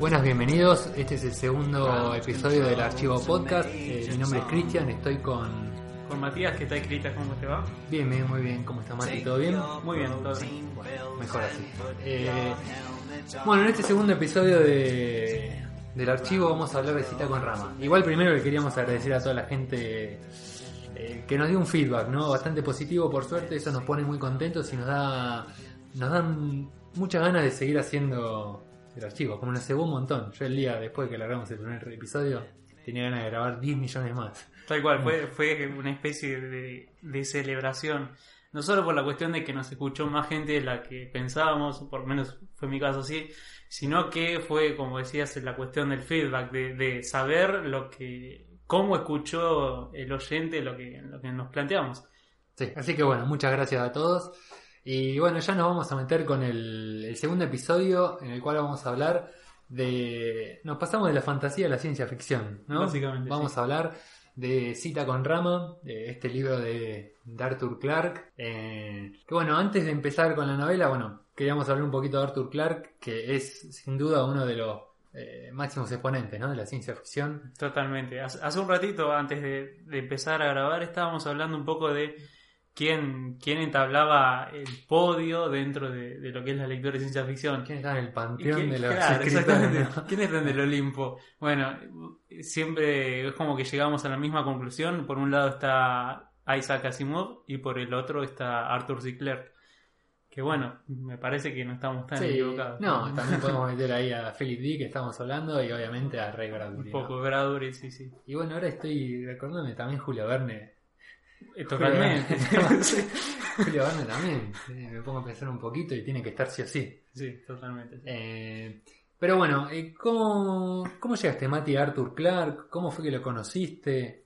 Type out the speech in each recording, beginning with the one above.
Buenas, bienvenidos. Este es el segundo episodio del Archivo Podcast. Eh, mi nombre es Cristian, estoy con... Con Matías, que está escrita, ¿cómo te va? Bien, bien, muy bien. ¿Cómo está Mati? ¿Todo bien? Muy bien, todo bien. Mejor así. Eh, bueno, en este segundo episodio de, del archivo vamos a hablar de cita con rama. Igual primero le queríamos agradecer a toda la gente eh, que nos dio un feedback, ¿no? Bastante positivo, por suerte, eso nos pone muy contentos y nos da nos dan muchas ganas de seguir haciendo el archivo, como nos cebó un montón. Yo el día después de que largamos el primer episodio tenía ganas de grabar 10 millones más. Tal cual, fue, fue una especie de, de celebración. No solo por la cuestión de que nos escuchó más gente de la que pensábamos, por lo menos fue mi caso así, sino que fue, como decías, la cuestión del feedback, de, de saber lo que, cómo escuchó el oyente lo que, lo que nos planteamos. Sí, así que bueno, muchas gracias a todos. Y bueno, ya nos vamos a meter con el, el segundo episodio en el cual vamos a hablar de... Nos pasamos de la fantasía a la ciencia ficción, ¿no? Básicamente, Vamos sí. a hablar de Cita con Rama, de este libro de, de Arthur Clarke. eh, que bueno, antes de empezar con la novela, bueno, queríamos hablar un poquito de Arthur Clarke, que es sin duda uno de los eh, máximos exponentes, ¿no? De la ciencia ficción. Totalmente. Hace un ratito, antes de, de empezar a grabar, estábamos hablando un poco de quién, quién entablaba el podio dentro de, de lo que es la lectura de ciencia ficción. ¿Quién está en el panteón quién- de los claro, exactamente. ¿no? ¿Quién está en el Olimpo? Bueno, siempre es como que llegamos a la misma conclusión. Por un lado está Isaac Asimov y por el otro está Arthur C. Clarke. Que bueno, me parece que no estamos tan Sí, equivocados. no, también podemos meter ahí a Philip D que estamos hablando y obviamente a Ray Bradbury. Un ¿no? poco Bradbury, sí, sí. Y bueno, ahora estoy recordándome también Julio Verne. Eh, Totalmente. Julio Verne también. Me pongo a pensar un poquito y tiene que estar sí o sí. sí, totalmente. sí. Eh, pero bueno, eh, ¿cómo, ¿cómo llegaste, Mati, a Arthur Clarke? ¿Cómo fue que lo conociste?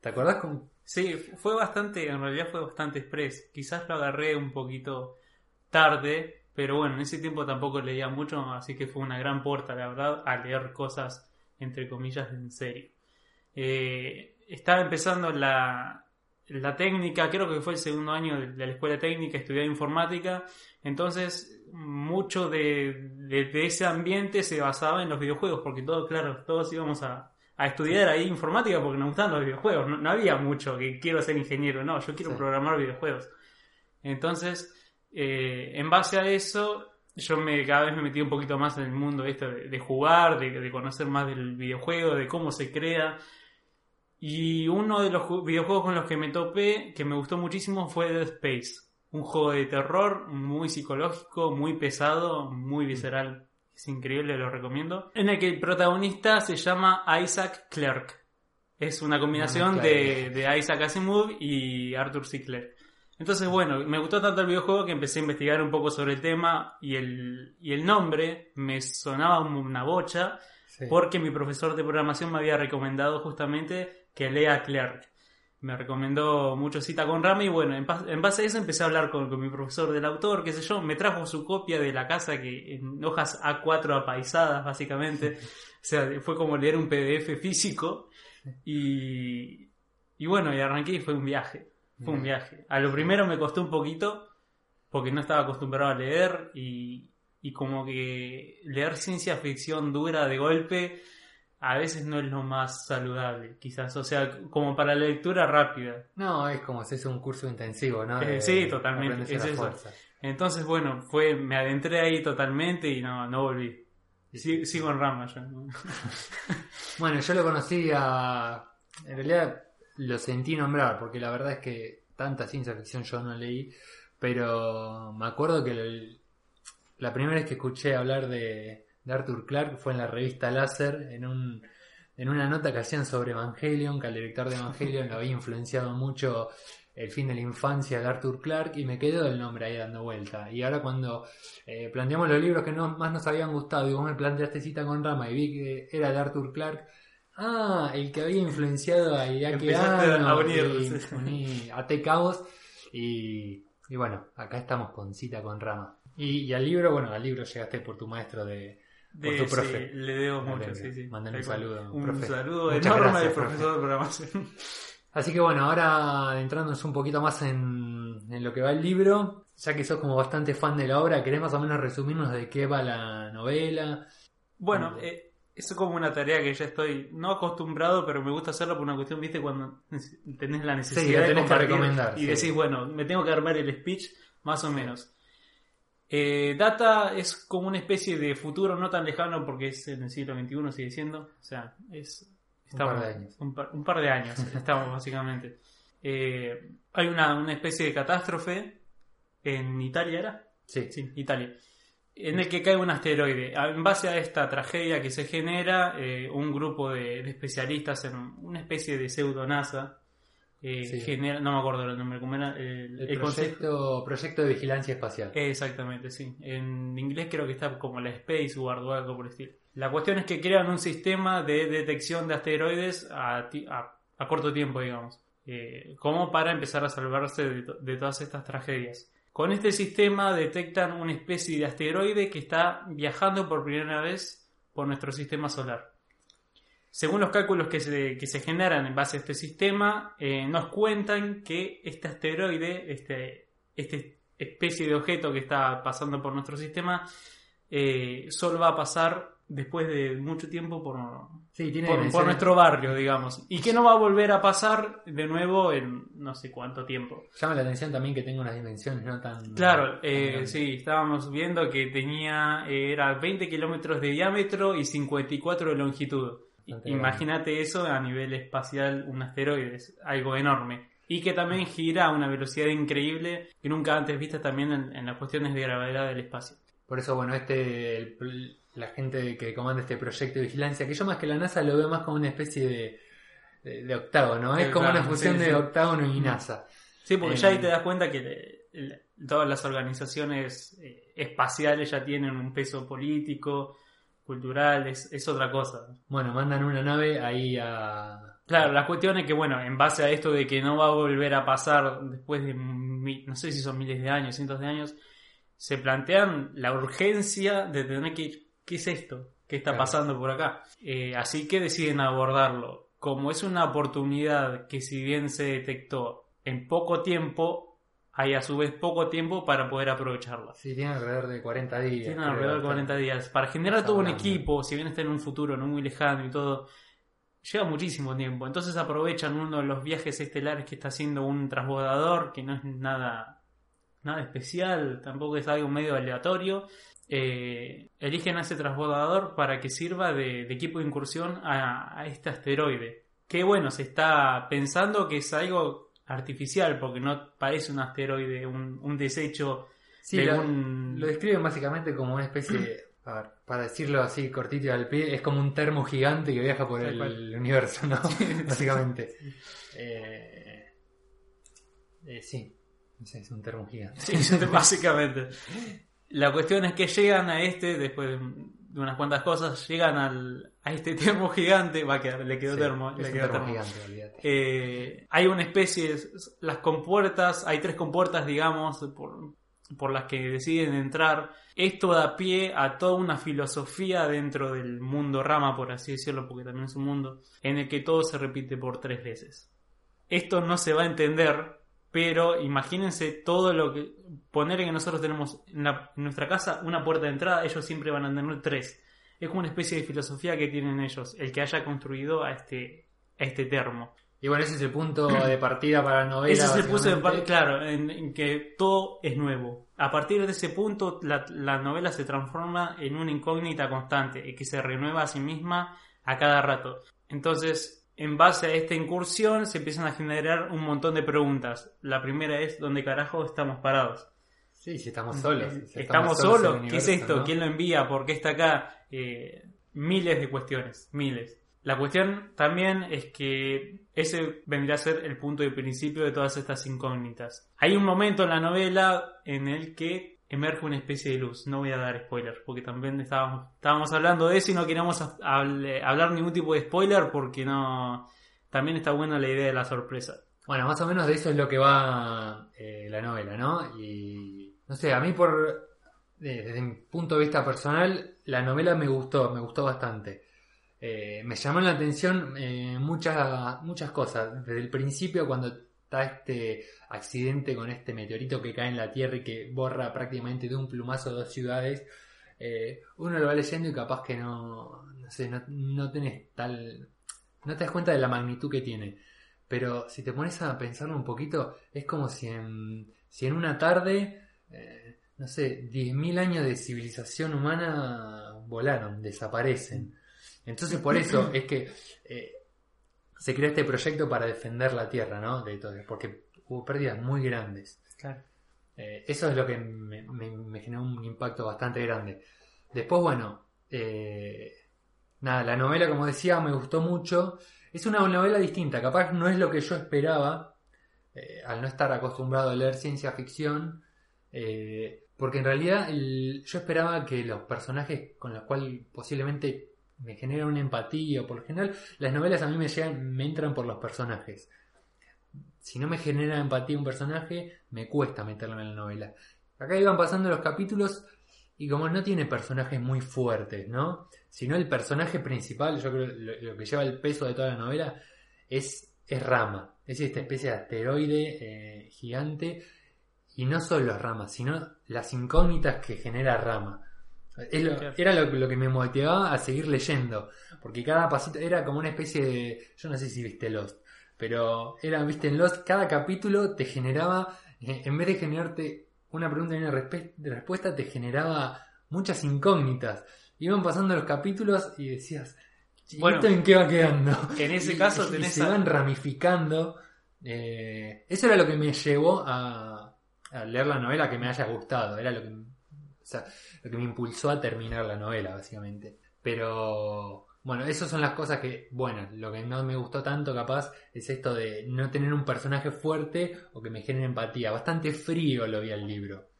¿Te acordás con.? Sí, fue bastante, en realidad fue bastante express. Quizás lo agarré un poquito tarde, pero bueno, en ese tiempo tampoco leía mucho, así que fue una gran puerta, la verdad, a leer cosas, entre comillas, en serio. Eh, estaba empezando la, la técnica, creo que fue el segundo año de, la escuela técnica, estudié informática, entonces mucho de, de- de ese ambiente se basaba en los videojuegos, porque todos, claro, todos íbamos a, a estudiar ahí informática porque nos gustaban los videojuegos, no, no había mucho que quiero ser ingeniero, no, yo quiero Sí. programar videojuegos. Entonces, eh, en base a eso, yo me, cada vez me metí un poquito más en el mundo este de, de jugar, de, de conocer más del videojuego, de cómo se crea. Y uno de los ju- videojuegos con los que me topé, que me gustó muchísimo, fue Dead Space. Un juego de terror muy psicológico, muy pesado, muy visceral. Es increíble, lo recomiendo. En el que el protagonista se llama Isaac Clarke. Es una combinación Una de, Isaac Asimov y Arthur C. Clarke. Entonces, bueno, me gustó tanto el videojuego que empecé a investigar un poco sobre el tema y el, y el nombre me sonaba como una bocha Sí. porque mi profesor de programación me había recomendado justamente que lea Clark. Me recomendó mucho cita con Rama y bueno, en, base a eso empecé a hablar con, con mi profesor del autor, qué sé yo, me trajo su copia de la casa que en hojas A4 apaisadas básicamente, o sea, fue como leer un PDF físico. Y, y bueno, y arranqué y fue un viaje, fue un viaje. A lo primero me costó un poquito porque no estaba acostumbrado a leer y, y como que leer ciencia ficción dura de golpe a veces no es lo más saludable, quizás, o sea, como para la lectura rápida. No, es como si es un curso intensivo, ¿no? Eh, sí, totalmente, es eso. Entonces, bueno, fue, me adentré ahí totalmente y no, no volví. Sí- sigo en rama yo. ¿no? Bueno, yo lo conocí a. En realidad lo sentí nombrar, porque la verdad es que tanta ciencia ficción yo no leí, pero me acuerdo que el- la primera vez que escuché hablar de, de Arthur Clarke fue en la revista Láser, en un en una nota que hacían sobre Evangelion, que al director de Evangelion lo había influenciado mucho el fin de la infancia de Arthur Clarke y me quedó el nombre ahí dando vuelta. Y ahora cuando eh, planteamos los libros que no, más nos habían gustado y vos me planteaste cita con Rama y vi que era de Arthur Clarke, ah, el que había influenciado a Empezaste a unir, sí. T. Cabos y, y bueno, acá estamos con cita con Rama. Y, y al libro, bueno, al libro llegaste por tu maestro de... Por De- tu profe. sí, le debo mucho, sí, un saludo, Un profe. saludo Muchas enorme gracias, profesor de programación. Así que bueno, ahora adentrándonos un poquito más en, en lo que va el libro, ya que sos como bastante fan de la obra, ¿querés más o menos resumirnos de qué va la novela? Bueno, Mm. eh, eso es como una tarea que ya estoy no acostumbrado, pero me gusta hacerlo por una cuestión, viste, cuando tenés la necesidad Sí, de tenés que recomendar, y sí. decís, bueno, me tengo que armar el speech, más o menos. Eh, Data es como una especie de futuro no tan lejano porque es en el siglo XXI, sigue siendo. O sea, es. Un par de años. Un par, un par de años estamos, básicamente. Eh, hay una, una especie de catástrofe en Italia, ¿era? Sí, Sí, Italia. En el que cae un asteroide. En base a esta tragedia que se genera, eh, un grupo de, de especialistas en una especie de pseudo NASA eh, Sí. genera, no me acuerdo el nombre, ¿cómo era? El, el el concepto- proyecto, de vigilancia espacial. Exactamente, sí. En inglés creo que está como la Space Guard o algo por el estilo. La cuestión es que crean un sistema de detección de asteroides a, ti- a- a corto tiempo, digamos, eh, como para empezar a salvarse de, to- de todas estas tragedias. Con este sistema detectan una especie de asteroide que está viajando por primera vez por nuestro sistema solar. Según los cálculos que se, que se generan en base a este sistema, eh, nos cuentan que este asteroide, este, este especie de objeto que está pasando por nuestro sistema, eh, solo va a pasar después de mucho tiempo por, Sí, tiene por, nuestro barrio, digamos. Y que no va a volver a pasar de nuevo en no sé cuánto tiempo. Llama la atención también que tenga unas dimensiones no tan... Claro, eh, sí, estábamos viendo que tenía, era 20 kilómetros de diámetro y 54 de longitud. Imagínate eso a nivel espacial, un asteroide, es algo enorme. Y que también gira a una velocidad increíble que nunca antes vista también en, en las cuestiones de gravedad del espacio. Por eso, bueno, este, el- la gente que comanda este proyecto de vigilancia, que yo más que la NASA lo veo más como una especie de, de, de octágono, es Sí, como claro, una fusión sí, de sí. octágono y NASA. Sí, porque Eh, ya ahí te das cuenta que le- todas las organizaciones eh, espaciales ya tienen un peso político, cultural, es, es otra cosa. Bueno, mandan una nave ahí a... Claro, la cuestión es que, bueno, en base a esto de que no va a volver a pasar después de, no sé si son miles de años, cientos de años, se plantean la urgencia de tener que ir, ¿qué es esto? ¿Qué está Claro. pasando por acá? Eh, así que deciden abordarlo. Como es una oportunidad que si bien se detectó en poco tiempo, hay a su vez poco tiempo para poder aprovecharla. Sí, tiene alrededor de 40 días. Tienen creo, alrededor de está. 40 días. Para generar todo un equipo, si bien está en un futuro no muy lejano y todo, lleva muchísimo tiempo. Entonces aprovechan uno de los viajes estelares que está haciendo un transbordador, que no es nada, nada especial, tampoco es algo medio aleatorio. Eh, eligen a ese transbordador para que sirva de, de equipo de incursión a, a este asteroide. Que bueno, se está pensando que es algo artificial, porque no parece un asteroide, un, un desecho Sí, de lo, un... lo describen básicamente como una especie de... a ver, para decirlo así cortito y al pie, es como un termo gigante que viaja por el universo, ¿no? básicamente. Eh, eh, sí, Ese es un termo gigante. Sí, básicamente. La cuestión es que llegan a este, después de unas cuantas cosas, llegan al, a este termo gigante, va a quedar, le quedó Sí, termo, le quedó termo termo. gigante. Eh, hay una especie, las compuertas, hay tres compuertas, digamos, por, por las que deciden entrar. Esto da pie a toda una filosofía dentro del mundo rama, por así decirlo, porque también es un mundo, en el que todo se repite por tres veces. Esto no se va a entender, pero imagínense todo lo que... Poner que nosotros tenemos en, la- en nuestra casa una puerta de entrada, ellos siempre van a tener tres. Es como una especie de filosofía que tienen ellos, el que haya construido a este, a este termo. Y bueno, ese es el punto de partida para la novela. Ese es el punto de básicamente. par- claro, en, en que todo es nuevo. A partir de ese punto, la, la novela se transforma en una incógnita constante y que se renueva a sí misma a cada rato. Entonces, en base a esta incursión, se empiezan a generar un montón de preguntas. La primera es: ¿dónde carajo estamos parados? Sí, si estamos solos. si ¿Estamos, solos? ¿Qué es esto? ¿no? ¿Quién lo envía? ¿Por qué está acá? Eh, miles de cuestiones, miles. La cuestión también es que ese vendría a ser el punto de principio de todas estas incógnitas. Hay un momento en la novela en el que emerge una especie de luz. No voy a dar spoilers porque también estábamos, estábamos hablando de eso y no queríamos hablar ningún tipo de spoiler porque no... También está buena la idea de la sorpresa. Bueno, más o menos de eso es lo que va eh, la novela, ¿no? Y no sé, a mí por de- desde mi punto de vista personal, la novela me gustó, me gustó bastante. Eh, me llamó la atención eh, muchas, muchas cosas. Desde el principio, cuando está este accidente con este meteorito que cae en la Tierra y que borra prácticamente de un plumazo dos ciudades, eh, uno lo va leyendo y capaz que no, no sé, no, no tenés tal, no te das cuenta de la magnitud que tiene. Pero si te pones a pensarlo un poquito, es como si en, si en una tarde, eh, no sé, 10.000 años de civilización humana volaron, desaparecen. Entonces por eso es que eh, se creó este proyecto para defender la Tierra, ¿no? De todo, porque hubo pérdidas muy grandes. Claro. Eh, eso es lo que me, me- me generó un impacto bastante grande. Después, bueno, eh, nada, la novela, como decía, me gustó mucho. Es una novela distinta, capaz no es lo que yo esperaba, eh, al no estar acostumbrado a leer ciencia ficción, porque en realidad el- yo esperaba que los personajes con los cuales posiblemente me genera una empatía, por lo general las novelas a mí me llegan, me entran por los personajes. Si no me genera empatía un personaje, me cuesta meterlo en la novela. Acá iban pasando los capítulos y como no tiene personajes muy fuertes, ¿no? Sino el personaje principal, yo creo lo, lo que lleva el peso de toda la novela es, es Rama. Es esta especie de asteroide eh, gigante. Y no solo Rama, sino las incógnitas que genera Rama. Era lo, lo que me motivaba a seguir leyendo. Porque cada pasito era como una especie de. Yo no sé si viste Lost. Pero era, viste, en Lost, cada capítulo te generaba. eh, En vez de generarte una pregunta y una respuesta, te generaba muchas incógnitas. Iban pasando los capítulos y decías. ¿y Bueno, ¿Esto en qué va quedando? En ese Y- caso y tenés se a- van ramificando. Eh, eso era lo que me llevó a, a leer la novela que me haya gustado. Era lo que, o sea, lo que me impulsó a terminar la novela, básicamente. Pero bueno, esas son las cosas que, bueno, lo que no me gustó tanto capaz es esto de no tener un personaje fuerte o que me genere empatía. Bastante frío lo vi al libro.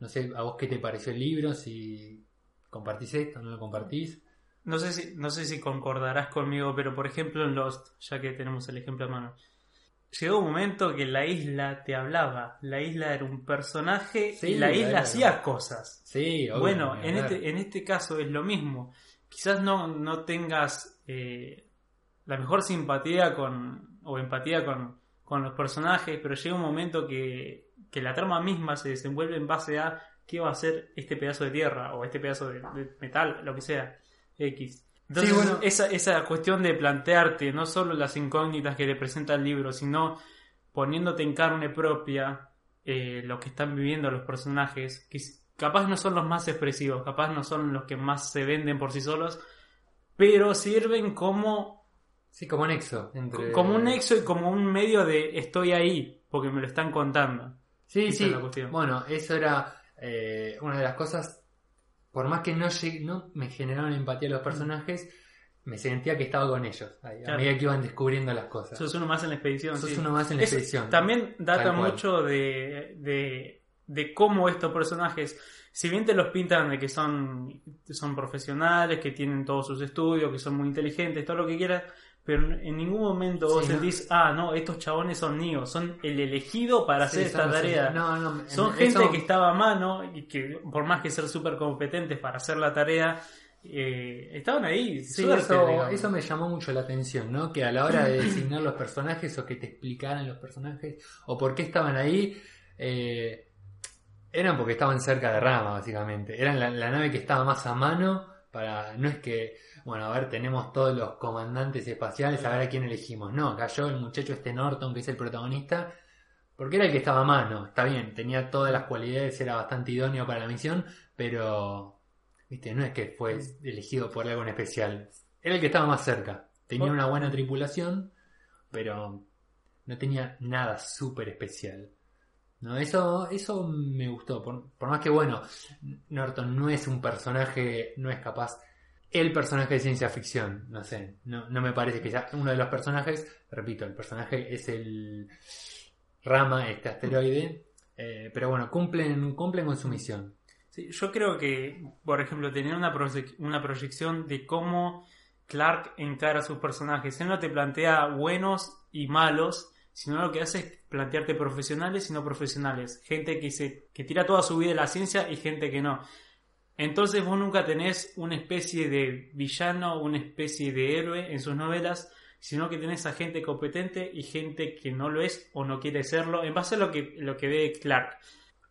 No sé, ¿a vos qué te pareció el libro? Si compartís esto, no lo compartís. No sé si, no sé si concordarás conmigo, pero por ejemplo en Lost, ya que tenemos el ejemplo a mano, llegó un momento que la isla te hablaba. La isla era un personaje Sí, y la isla era- hacía cosas. Sí, obvio, bueno, en este, en este caso es lo mismo. Quizás no, no tengas eh, la mejor simpatía con o empatía con, con los personajes, pero llega un momento que, que la trama misma se desenvuelve en base a qué va a ser este pedazo de tierra o este pedazo de, de metal, lo que sea, X. Entonces, Sí, bueno. esa, esa cuestión de plantearte no solo las incógnitas que te presenta el libro, sino poniéndote en carne propia eh, lo que están viviendo los personajes, que capaz no son los más expresivos, capaz no son los que más se venden por sí solos, pero sirven como, Sí, como nexo. Entre... como un nexo y como un medio de estoy ahí, porque me lo están contando. Sí, Esa sí. es la cuestión. Bueno, eso era eh, una de las cosas. Por más que no, llegue- no me generaban empatía los personajes, me sentía que estaba con ellos. A Claro. medida que iban descubriendo las cosas. Sos uno más en la expedición. Sos sí. uno más en la expedición. También data mucho de, de, de cómo estos personajes, si bien te los pintan de que son, son profesionales, que tienen todos sus estudios, que son muy inteligentes, todo lo que quieras, pero en ningún momento vos Sí, ¿no? sentís, ah, no, estos chabones son míos, son el elegido para Sí, hacer esta tarea. No, no, Son en- gente eso- que estaba a mano y que por más que ser súper competentes para hacer la tarea, eh, estaban ahí. Sí, suerte, eso, eso me llamó mucho la atención, ¿no? Que a la hora de designar los personajes o que te explicaran los personajes o por qué estaban ahí, eh, eran porque estaban cerca de Rama, básicamente. Eran la, la nave que estaba más a mano para... No es que, bueno, a ver, tenemos todos los comandantes espaciales, a ver a quién elegimos. No, cayó el muchacho este Norton, que es el protagonista, porque era el que estaba a mano. Está bien, tenía todas las cualidades, era bastante idóneo para la misión, pero... Viste, no es que fue elegido por algo en especial. Era el que estaba más cerca. Tenía una buena tripulación, pero no tenía nada súper especial. No, eso, eso me gustó. Por, por más que bueno, Norton no es un personaje, no es capaz. El personaje de ciencia ficción. No sé, no, no me parece que sea uno de los personajes. Repito, el personaje es el Rama, este asteroide. eh, pero bueno, cumplen, cumplen con su misión. Yo creo que, por ejemplo, tener una, una proyección de cómo Clark encara a sus personajes. Él no te plantea buenos y malos, sino lo que hace es plantearte profesionales y no profesionales. Gente que, se, que tira toda su vida en la ciencia y gente que no. Entonces vos nunca tenés una especie de villano, una especie de héroe en sus novelas, sino que tenés a gente competente y gente que no lo es o no quiere serlo, en base a lo que, lo que ve Clark.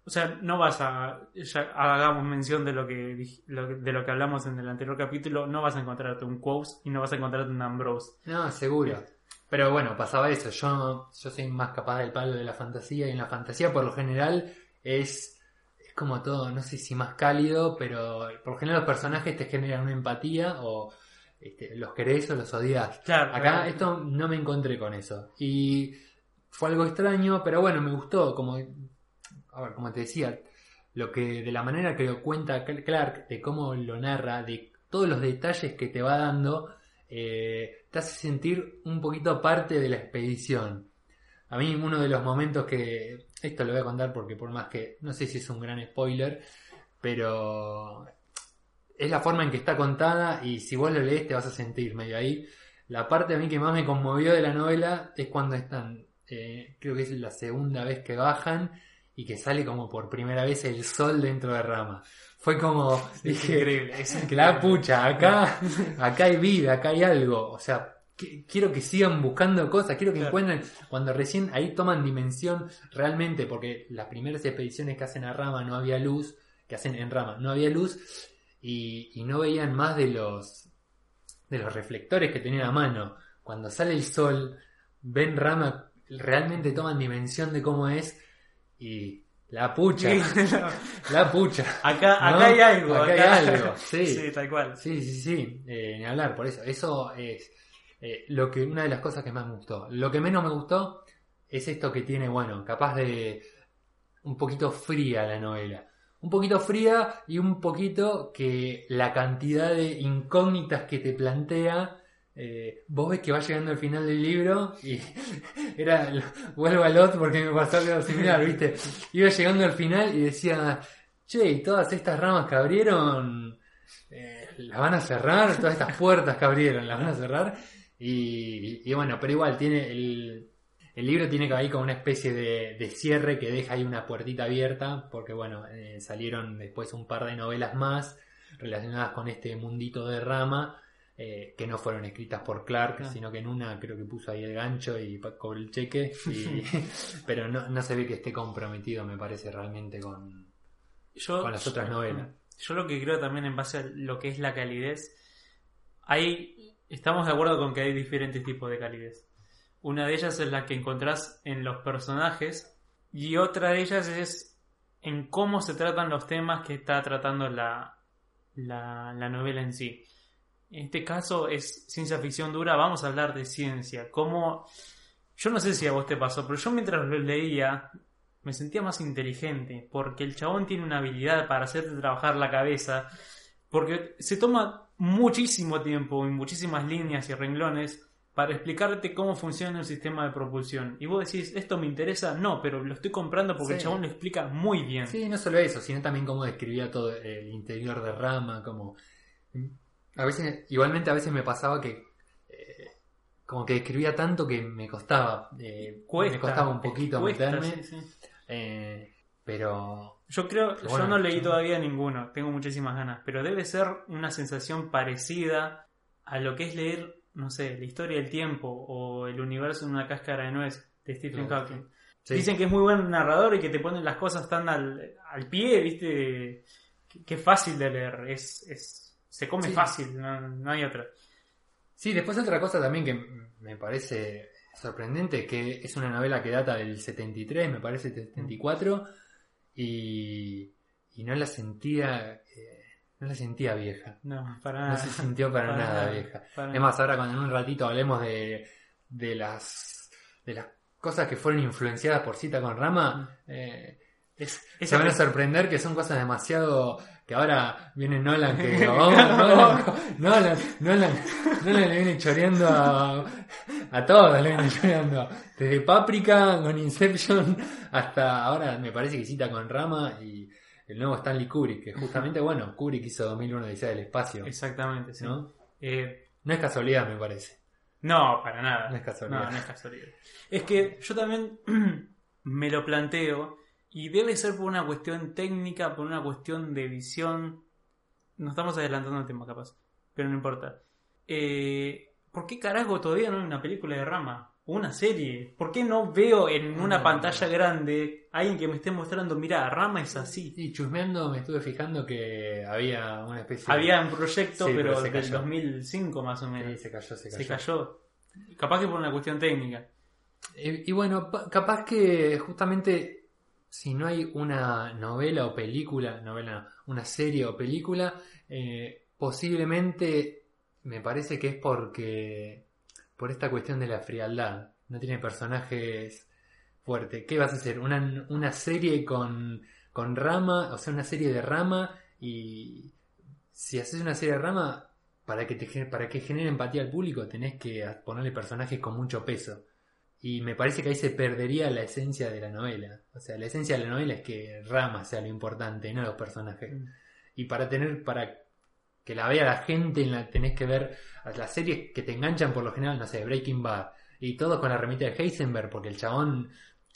O sea, no vas a. Ya hagamos mención de lo que de lo que hablamos en el anterior capítulo. No vas a encontrarte un Quotes y no vas a encontrarte un Ambrose. No, seguro. Pero bueno, pasaba eso. Yo, yo soy más capaz del palo de la fantasía y en la fantasía por lo general es como todo, no sé si más cálido, pero por lo general los personajes te generan una empatía o este, los querés o los odias. Claro, Acá esto no me encontré con eso. Y fue algo extraño, pero bueno, me gustó. Como, a ver, como te decía, lo que de la manera que lo cuenta Clark, de cómo lo narra, de todos los detalles que te va dando, eh, te hace sentir un poquito parte de la expedición. A mí uno de los momentos que... Esto lo voy a contar porque por más que... No sé si es un gran spoiler, pero... Es la forma en que está contada y si vos lo lees te vas a sentir medio ahí. La parte a mí que más me conmovió de la novela es cuando están... eh, creo que es la segunda vez que bajan y que sale como por primera vez el sol dentro de Rama. Fue como... Es dije, increíble. Es increíble. la pucha, acá, acá hay vida, acá hay algo. O sea, que- quiero que sigan buscando cosas, quiero que Claro. encuentren, cuando recién ahí toman dimensión realmente, porque las primeras expediciones que hacen a Rama no había luz, que hacen en Rama no había luz, y, y no veían más de los, de los reflectores que tenían a mano. Cuando sale el sol, ven Rama, realmente toman dimensión de cómo es, y la pucha, la pucha. Acá, acá hay algo. Acá hay algo, sí. sí, tal cual. Sí, sí, sí, eh, ni hablar, por eso. Eso es eh, lo que una de las cosas que más me gustó. Lo que menos me gustó es esto que tiene, bueno, capaz de un poquito fría la novela. Un poquito fría y un poquito que la cantidad de incógnitas que te plantea. eh, vos ves que va llegando al final del libro y era vuelvo al otro porque me pasó algo similar, ¿viste? Iba llegando al final y decía, che, y todas estas ramas que abrieron eh, las van a cerrar, todas estas puertas que abrieron las van a cerrar. Y, y bueno, pero igual tiene el, el libro tiene que ahí como una especie de, de cierre que deja ahí una puertita abierta, porque bueno, eh, salieron después un par de novelas más relacionadas con este mundito de rama. eh, que no fueron escritas por Clark, Ah. sino que en una creo que puso ahí el gancho y cobró el cheque, y- pero no, no se ve que esté comprometido, me parece realmente con, Yo, con las otras novelas. Yo lo que creo también en base a lo que es la calidez, hay, estamos de acuerdo con que hay diferentes tipos de calidez. Una de ellas es la que encontrás en los personajes y otra de ellas es en cómo se tratan los temas que está tratando la, la, la novela en sí. En este caso es ciencia ficción dura, vamos a hablar de ciencia. Cómo, yo no sé si a vos te pasó, pero yo mientras lo leía me sentía más inteligente, porque el chabón tiene una habilidad para hacerte trabajar la cabeza, porque se toma muchísimo tiempo y muchísimas líneas y renglones para explicarte cómo funciona un sistema de propulsión. Y vos decís, ¿esto me interesa? No, pero lo estoy comprando porque el chabón lo explica muy bien. Sí, no solo eso, sino también cómo describía todo el interior de Rama, como... A veces, igualmente a veces me pasaba que... eh, como que describía tanto que me costaba, eh, Cuesta, me costaba un poquito cuesta, meterme, sí, sí. eh, pero Yo creo, bueno, yo no leí todavía ninguno, tengo muchísimas ganas, pero debe ser una sensación parecida a lo que es leer, no sé, la historia del tiempo o el universo en una cáscara de nuez de Stephen. Hawking. sí. Dicen que es muy buen narrador y que te ponen las cosas tan al, al pie, viste, que, que es fácil de leer, es, es se come Sí. fácil, no, no hay otra. Sí, después otra cosa también que me parece sorprendente, que es una novela que data del 73, me parece 74, y, y no la sentía, eh, no la sentía vieja. No, para No nada. se sintió para, Para nada, nada, vieja. para Es más, ahora cuando en un ratito hablemos de, de las de las cosas que fueron influenciadas por Cita con Rama, eh, es- se van a sorprender que son cosas demasiado que ahora viene Nolan, que Nolan, Nolan, Nolan, Nolan le viene choreando a, a todos, le viene choreando. Desde Paprika con Inception hasta ahora me parece que cita con Rama y el nuevo Stanley Kubrick, que justamente, bueno, Kubrick hizo 2001 Odisea del Espacio, Exactamente, sí. ¿no? Eh, No es casualidad, me parece. no, para nada. No es casualidad. No, no es casualidad. Es que yo también me lo planteo y debe ser por una cuestión técnica, por una cuestión de visión. Nos estamos adelantando el tema, capaz, pero no importa. Eh, ¿Por qué carajo todavía no hay una película de Rama? O una serie. ¿Por qué no veo en una No. pantalla grande alguien que me esté mostrando, mira, Rama es así? Y chusmeando me estuve fijando que había una especie Había un proyecto, Sí, pero, pero del cayó. 2005 más o Sí, menos. se cayó, se cayó. se cayó. Capaz que por una cuestión técnica. Eh, Y, bueno, pa- capaz que justamente si no hay una novela o película, novela no, una serie o película, eh, posiblemente me parece que es porque por esta cuestión de la frialdad, no tiene personajes fuertes. ¿Qué vas a hacer? Una, una serie con, con rama, o sea, una serie de rama y si haces una serie de rama, para que, te, para que genere empatía al público tenés que ponerle personajes con mucho peso. Y me parece que ahí se perdería la esencia de la novela. O sea, la esencia de la novela es que Rama sea lo importante, no los personajes. Mm. Y para tener, para que la vea la gente, en la, tenés que ver las series que te enganchan por lo general, no sé, Breaking Bad. Y todos con la remita de Heisenberg, porque el chabón,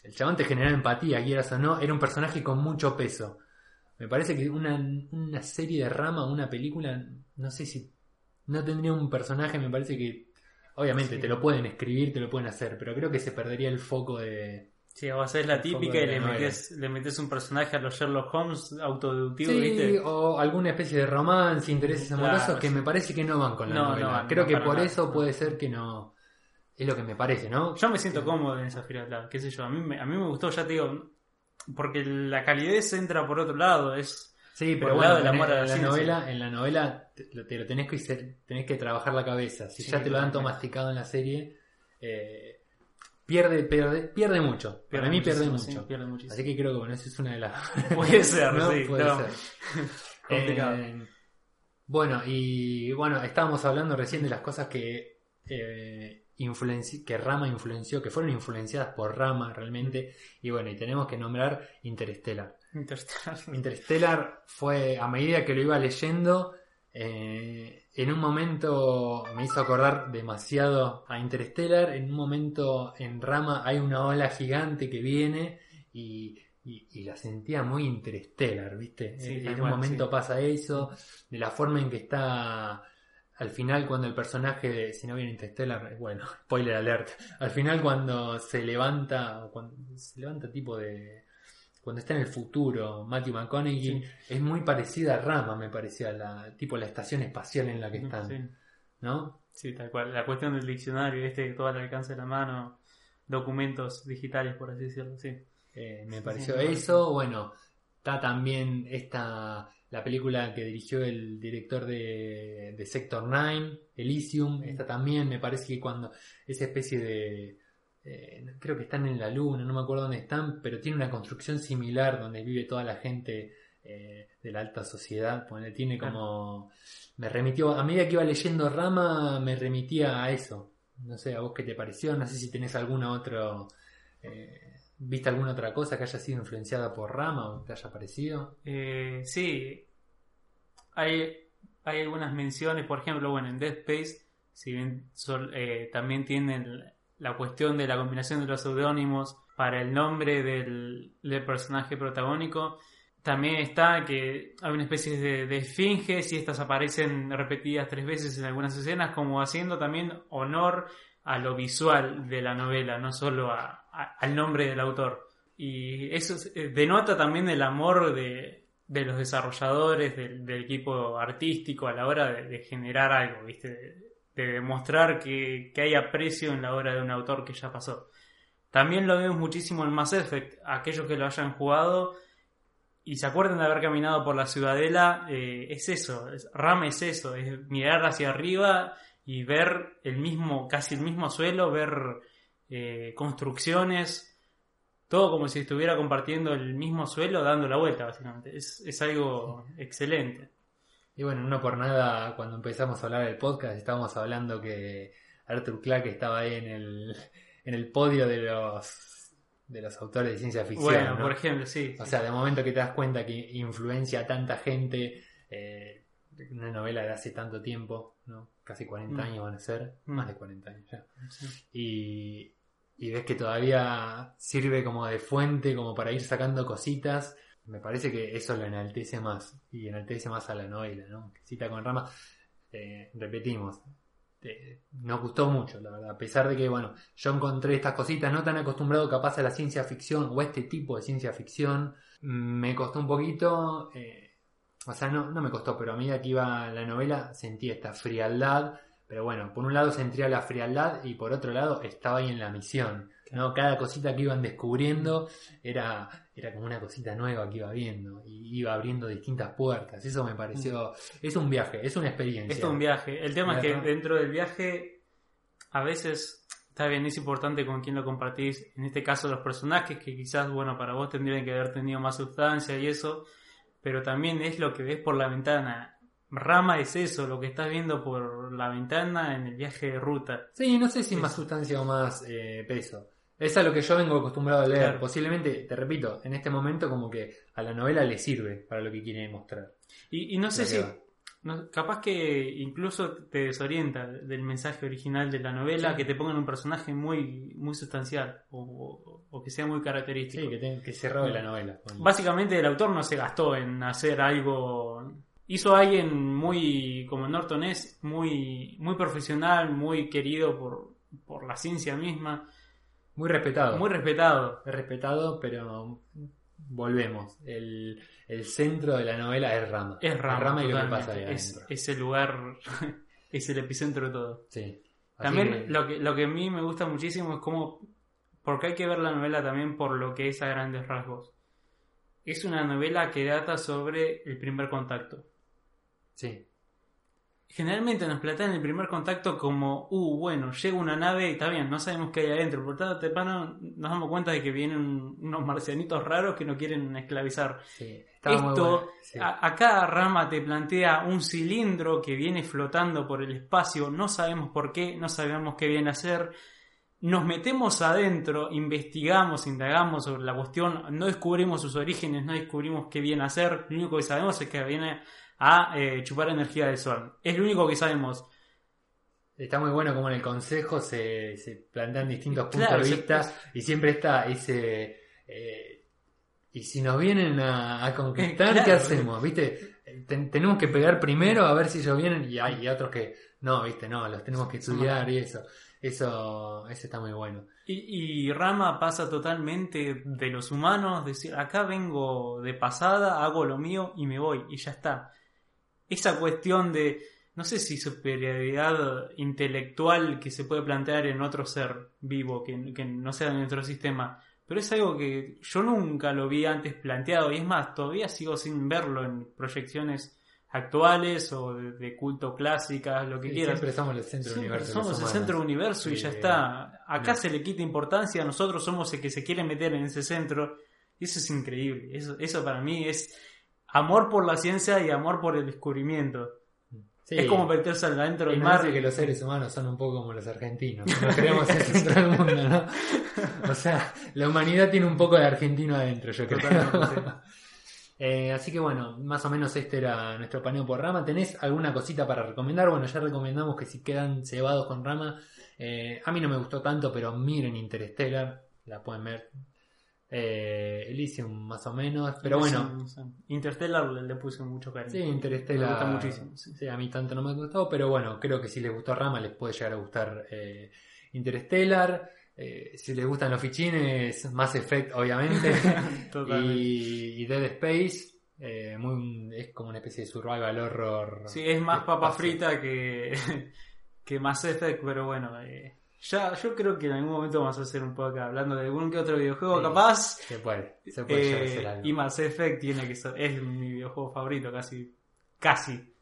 el chabón te genera empatía, quieras o no, era un personaje con mucho peso. Me parece que una, una serie de Rama, una película, no sé si no tendría un personaje, me parece que obviamente Sí. te lo pueden escribir, te lo pueden hacer, pero creo que se perdería el foco de... Sí, o hacer la típica y le metes, le metes un personaje a los Sherlock Holmes autodeductivo, Sí, ¿viste? o alguna especie de romance, intereses Claro, amorosos que sí. me parece que no van con la No, novela. no van, creo no que por nada, eso puede ser que no... Es lo que me parece, ¿no? Yo me siento Sí. cómodo en esa frialdad, qué sé yo. A mí, me, a mí me gustó, ya te digo, porque la calidez entra por otro lado. Es Sí, pero bueno, lado en, la en la ciencia. novela, en la novela te, lo- te lo tenés que, tenés que trabajar la cabeza. Si Sí, ya te lo dan todo masticado en la serie, eh, pierde, pierde, pierde mucho. Para mí pierde mucho. pierde muchísimo. Así que creo que bueno, esa es una de las. Puede ser, ¿no? sí, Puede no. ser. Complicado. Eh, bueno, y bueno, estábamos hablando recién de las cosas que eh, que Rama influenció, que fueron influenciadas por Rama realmente. Y bueno, y tenemos que nombrar Interstellar. Interstellar. Interstellar fue, a medida que lo iba leyendo, eh, en un momento me hizo acordar demasiado a Interstellar. En un momento en Rama hay una ola gigante que viene y, y- y la sentía muy Interstellar, ¿viste? Sí, en un momento sí. pasa eso, de la forma en que está. Al final, cuando el personaje, de- si no viene Interstellar, bueno, spoiler alert. Al final, cuando se levanta, cuando se levanta tipo de, cuando está en el futuro, Matthew McConaughey, es muy parecida a Rama, me parecía, la, tipo la estación espacial en la que están, Sí, ¿no? sí, tal cual. La cuestión del diccionario, este todo al alcance de la mano, documentos digitales, por así decirlo, sí. Eh, me Sí, pareció eso, bueno, está también esta, la película que dirigió el director de, de Sector 9, Elysium, esta también, me parece que cuando esa especie de... eh, creo que están en la luna, no me acuerdo dónde están, pero tiene una construcción similar donde vive toda la gente eh, de la alta sociedad, tiene como... Me remitió, a medida que iba leyendo Rama, me remitía a eso. No sé, a vos qué te pareció, no sé si tenés alguna otro... eh, ¿Viste alguna otra cosa que haya sido influenciada por Rama o te haya parecido? Eh, sí, hay, hay algunas menciones, por ejemplo, bueno, en Dead Space, si bien sol- también tienen la cuestión de la combinación de los seudónimos para el nombre del, personaje protagónico, también está que hay una especie de, de esfinges y estas aparecen repetidas tres veces en algunas escenas, como haciendo también honor a lo visual de la novela, no solo a- al nombre del autor. Y eso es- eh, denota también el amor de, de los desarrolladores, del, del equipo artístico a la hora de, de generar algo, ¿viste? De, de demostrar que, que hay aprecio en la obra de un autor que ya pasó. También lo vemos muchísimo en Mass Effect. Aquellos que lo hayan jugado y se acuerdan de haber caminado por la ciudadela, eh, es eso, es, RAM es eso, es mirar hacia arriba y ver el mismo, casi el mismo suelo, ver eh, construcciones todo como si estuviera compartiendo el mismo suelo dando la vuelta, básicamente. Es, es algo excelente. Y bueno, no por nada, cuando empezamos a hablar del podcast, estábamos hablando que Arthur Clarke estaba ahí en el, en el podio de los, de los autores de ciencia ficción. Bueno, ¿no? por ejemplo, sí. O sí. sea, de momento que te das cuenta que influencia a tanta gente, eh, una novela de hace tanto tiempo, ¿no? Casi 40 Mm. años van a ser, Mm. más de 40 años ya. Sí. Y, y ves que todavía sirve como de fuente, como para ir sacando cositas. Me parece que eso lo enaltece más, y enaltece más a la novela, ¿no? Cita con rama, eh, repetimos, eh, nos gustó mucho, la verdad. A pesar de que, bueno, yo encontré estas cositas no tan acostumbrado capaz a la ciencia ficción o a este tipo de ciencia ficción. Me costó un poquito, eh, o sea, no, no me costó, pero a medida que iba la novela sentí esta frialdad. Pero bueno, por un lado sentía la frialdad y por otro lado estaba ahí en la misión. ¿No? Cada cosita que iban descubriendo era, era como una cosita nueva que iba viendo y iba abriendo distintas puertas. Eso me pareció, es un viaje, es una experiencia. Es un viaje. El tema es que dentro del viaje, a veces está bien, es importante con quién lo compartís. En este caso, los personajes, que quizás, bueno, para vos tendrían que haber tenido más sustancia y eso, pero también es lo que ves por la ventana. Rama es eso, lo que estás viendo por la ventana en el viaje de ruta. Sí, no sé si Es- más sustancia o más eh, peso. Es a lo que yo vengo acostumbrado a leer. Claro. Posiblemente, te repito, en este momento como que a la novela le sirve para lo que quiere mostrar. Y, y no sé si, no- capaz que incluso te desorienta del mensaje original de la novela, Sí. que te pongan un personaje muy, muy sustancial o, o- o que sea muy característico. Sí, que, te- que se robe la novela. Básicamente el autor no se gastó en hacer algo. Hizo a alguien muy, como Norton es, muy, muy profesional, muy querido por, por la ciencia misma, Muy respetado. muy respetado. Es respetado, pero volvemos. El, el centro de la novela es Rama. Es Rama, y lo que pasa ahí es, es el lugar, es el epicentro de todo. Sí. También que- lo, que, lo que a mí me gusta muchísimo es cómo, porque hay que ver la novela también por lo que es a grandes rasgos. Es una novela que data sobre el primer contacto. Sí. Generalmente nos plantean el primer contacto como, uh, bueno, llega una nave y está bien, no sabemos qué hay adentro. Por tanto, temprano nos damos cuenta de que vienen unos marcianitos raros que nos quieren esclavizar. sí. Esto, bueno. Sí. a- acá Rama te plantea un cilindro que viene flotando por el espacio, no sabemos por qué, no sabemos qué viene a hacer. Nos metemos adentro, investigamos, indagamos sobre la cuestión, no descubrimos sus orígenes, no descubrimos qué viene a hacer. Lo único que sabemos es que viene a eh, chupar energía del sol. Es lo único que sabemos. Está muy bueno como en el consejo se, se plantean distintos puntos de vista y siempre está ese... eh, y si nos vienen a, a conquistar, Claro. ¿qué hacemos? ¿Viste? Ten- tenemos que pegar primero a ver si ellos vienen y hay otros que no, ¿viste? No, los tenemos que estudiar y eso. Eso, eso está muy bueno. Y, y Rama pasa totalmente de los humanos, decir, acá vengo de pasada, hago lo mío y me voy, y ya está. Esa cuestión de, no sé si superioridad intelectual que se puede plantear en otro ser vivo, que, que no sea de nuestro sistema, pero es algo que yo nunca lo vi antes planteado, y es más, todavía sigo sin verlo en proyecciones actuales o de, de culto clásicas, lo que Sí, quieras. siempre somos el centro del universo. somos el centro del universo y ya está. Acá No. se le quita importancia, nosotros somos el que se quiere meter en ese centro. Y eso es increíble. Eso, eso para mí es amor por la ciencia y amor por el descubrimiento. Sí. Es como meterse adentro del mar. parece que los seres humanos son un poco como los argentinos. Nos creemos el centro del mundo, ¿no? O sea, la humanidad tiene un poco de argentino adentro, yo creo. Totalmente, Eh, así que bueno, más o menos este era nuestro paneo por rama. ¿Tenés alguna cosita para recomendar? Bueno, ya recomendamos que si quedan cebados con rama, eh, a mí no me gustó tanto, pero miren Interstellar, la pueden ver. Eh, Elysium más o menos, pero bueno. Interstellar le, le puse mucho cariño. Sí, Interstellar. Me gusta muchísimo, sí. Sí, a mí tanto no me gustó, pero bueno, creo que si les gustó Rama les puede llegar a gustar eh, Interstellar. Eh, si les gustan los fichines, Mass Effect, obviamente. Y, y Dead Space, eh, muy, es como una especie de survival horror. Sí, es más papa espacio. frita que, que Mass Effect, pero bueno. eh, ya, yo creo que en algún momento vamos a hacer un podcast hablando de algún que otro videojuego Sí. capaz. Se puede, se puede Eh, hacer algo. y Mass Effect tiene que ser, es mi videojuego favorito, casi. Casi.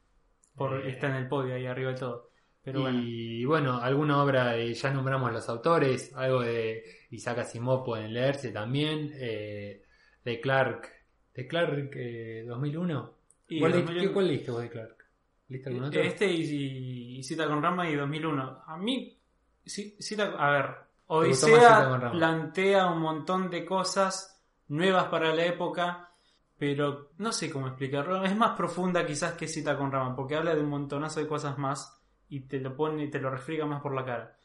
Por, Eh. Está en el podio ahí arriba de todo. Pero bueno. y bueno, alguna obra de, ya nombramos los autores, algo de Isaac Asimov pueden leerse también, eh, de Clark, de Clark eh, 2001. Y ¿Cuál, le- 2001? qué- cuál leíste vos de Clark? ¿Leíste algún otro? Este y, y- y Cita con Rama y 2001. A mí, sí- Cita, a ver, Odisea plantea un montón de cosas nuevas para la época, pero no sé cómo explicarlo. Es más profunda quizás que Cita con Rama, porque habla de un montonazo de cosas más y te lo pone, te lo refriega más por la cara.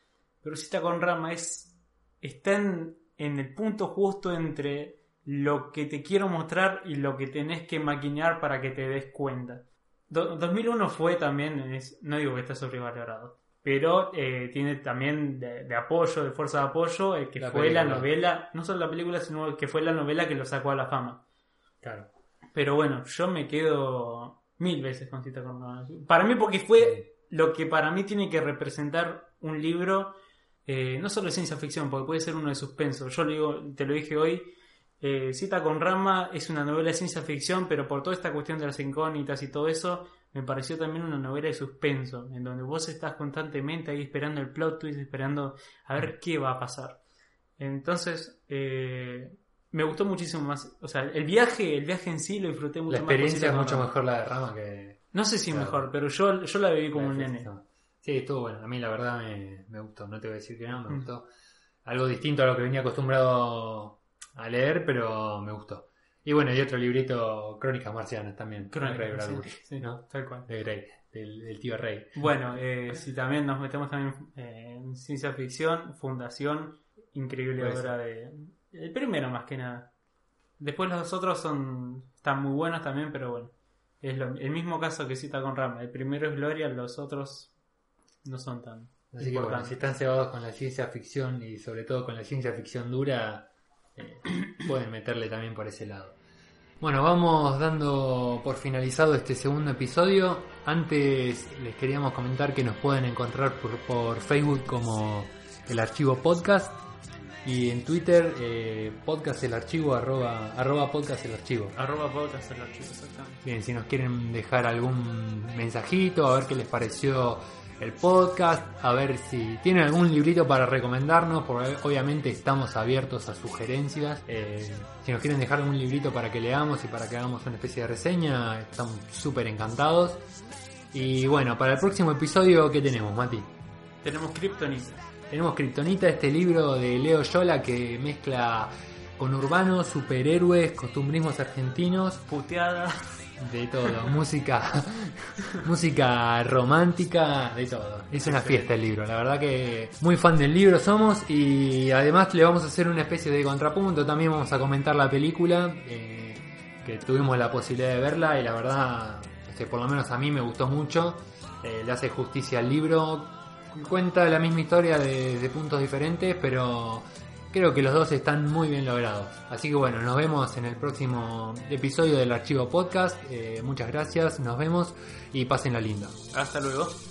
Pero Cita con Rama es, está en, en el punto justo entre lo que te quiero mostrar y lo que tenés que maquinar para que te des cuenta. Do- 2001 fue también, es- no digo que está sobrevalorado, pero eh, tiene también de, de apoyo, de fuerza de apoyo, eh, que La fue la novela, no solo la película, sino que fue la novela que lo sacó a la fama. Claro. Pero bueno, yo me quedo mil veces con Cita con Rama. Para mí, porque fue lo que para mí tiene que representar un libro, eh, no solo de ciencia ficción, porque puede ser uno de suspenso. Yo lo digo, te lo dije hoy, eh, Cita con Rama es una novela de ciencia ficción, pero por toda esta cuestión de las incógnitas y todo eso, me pareció también una novela de suspenso, en donde vos estás constantemente ahí esperando el plot twist, esperando a ver qué va a pasar. Entonces, eh, me gustó muchísimo más. O sea, el viaje, el viaje en sí lo disfruté mucho La más. con experiencia es mucho mejor la de Rama que... No sé si Claro. mejor, pero yo, yo la viví como la un nene. Sí, estuvo bueno. A mí la verdad me, me gustó. No te voy a decir que no, me Mm. gustó. Algo distinto a lo que venía acostumbrado a leer, pero me gustó. Y bueno, y otro librito, Crónicas Marcianas también. Crónicas, sí, sí, ¿no? tal cual. De Grey, del, del tío Rey. Bueno, eh, si también nos metemos también eh, en ciencia ficción, Fundación, increíble obra de... El primero más que nada. Después los otros son están muy buenos también, pero bueno. Es lo- el mismo caso que cita con Rama. El primero es Gloria, los otros no son tan... Así que bueno, importantes. si están cebados con la ciencia ficción y sobre todo con la ciencia ficción dura, pueden meterle también por ese lado. Bueno, vamos dando por finalizado este segundo episodio. Antes les queríamos comentar que nos pueden encontrar por, por Facebook como el archivo podcast y en Twitter eh, podcast el archivo arroba, arroba podcast el archivo. Arroba podcast el archivo, exactamente. Bien, si nos quieren dejar algún mensajito, a ver qué les pareció el podcast, a ver si tienen algún librito para recomendarnos, porque obviamente estamos abiertos a sugerencias. Eh, si nos quieren dejar algún librito para que leamos y para que hagamos una especie de reseña, estamos súper encantados. Y bueno, para el próximo episodio, ¿qué tenemos, Mati? Tenemos Kryptonita. Tenemos Kryptonita, este libro de Leo Yola que mezcla con urbanos, superhéroes, costumbrismos argentinos Puteada. De todo, música, música romántica, de todo. Es una fiesta el libro, la verdad que muy fan del libro somos y además le vamos a hacer una especie de contrapunto, también vamos a comentar la película, eh, que tuvimos la posibilidad de verla y la verdad, por lo menos a mí me gustó mucho, eh, le hace justicia al libro, cuenta la misma historia de, de puntos diferentes, pero Creo que los dos están muy bien logrados. Así que bueno, nos vemos en el próximo episodio del Archivo Podcast. Eh, muchas gracias, nos vemos y pasen la linda. Hasta luego.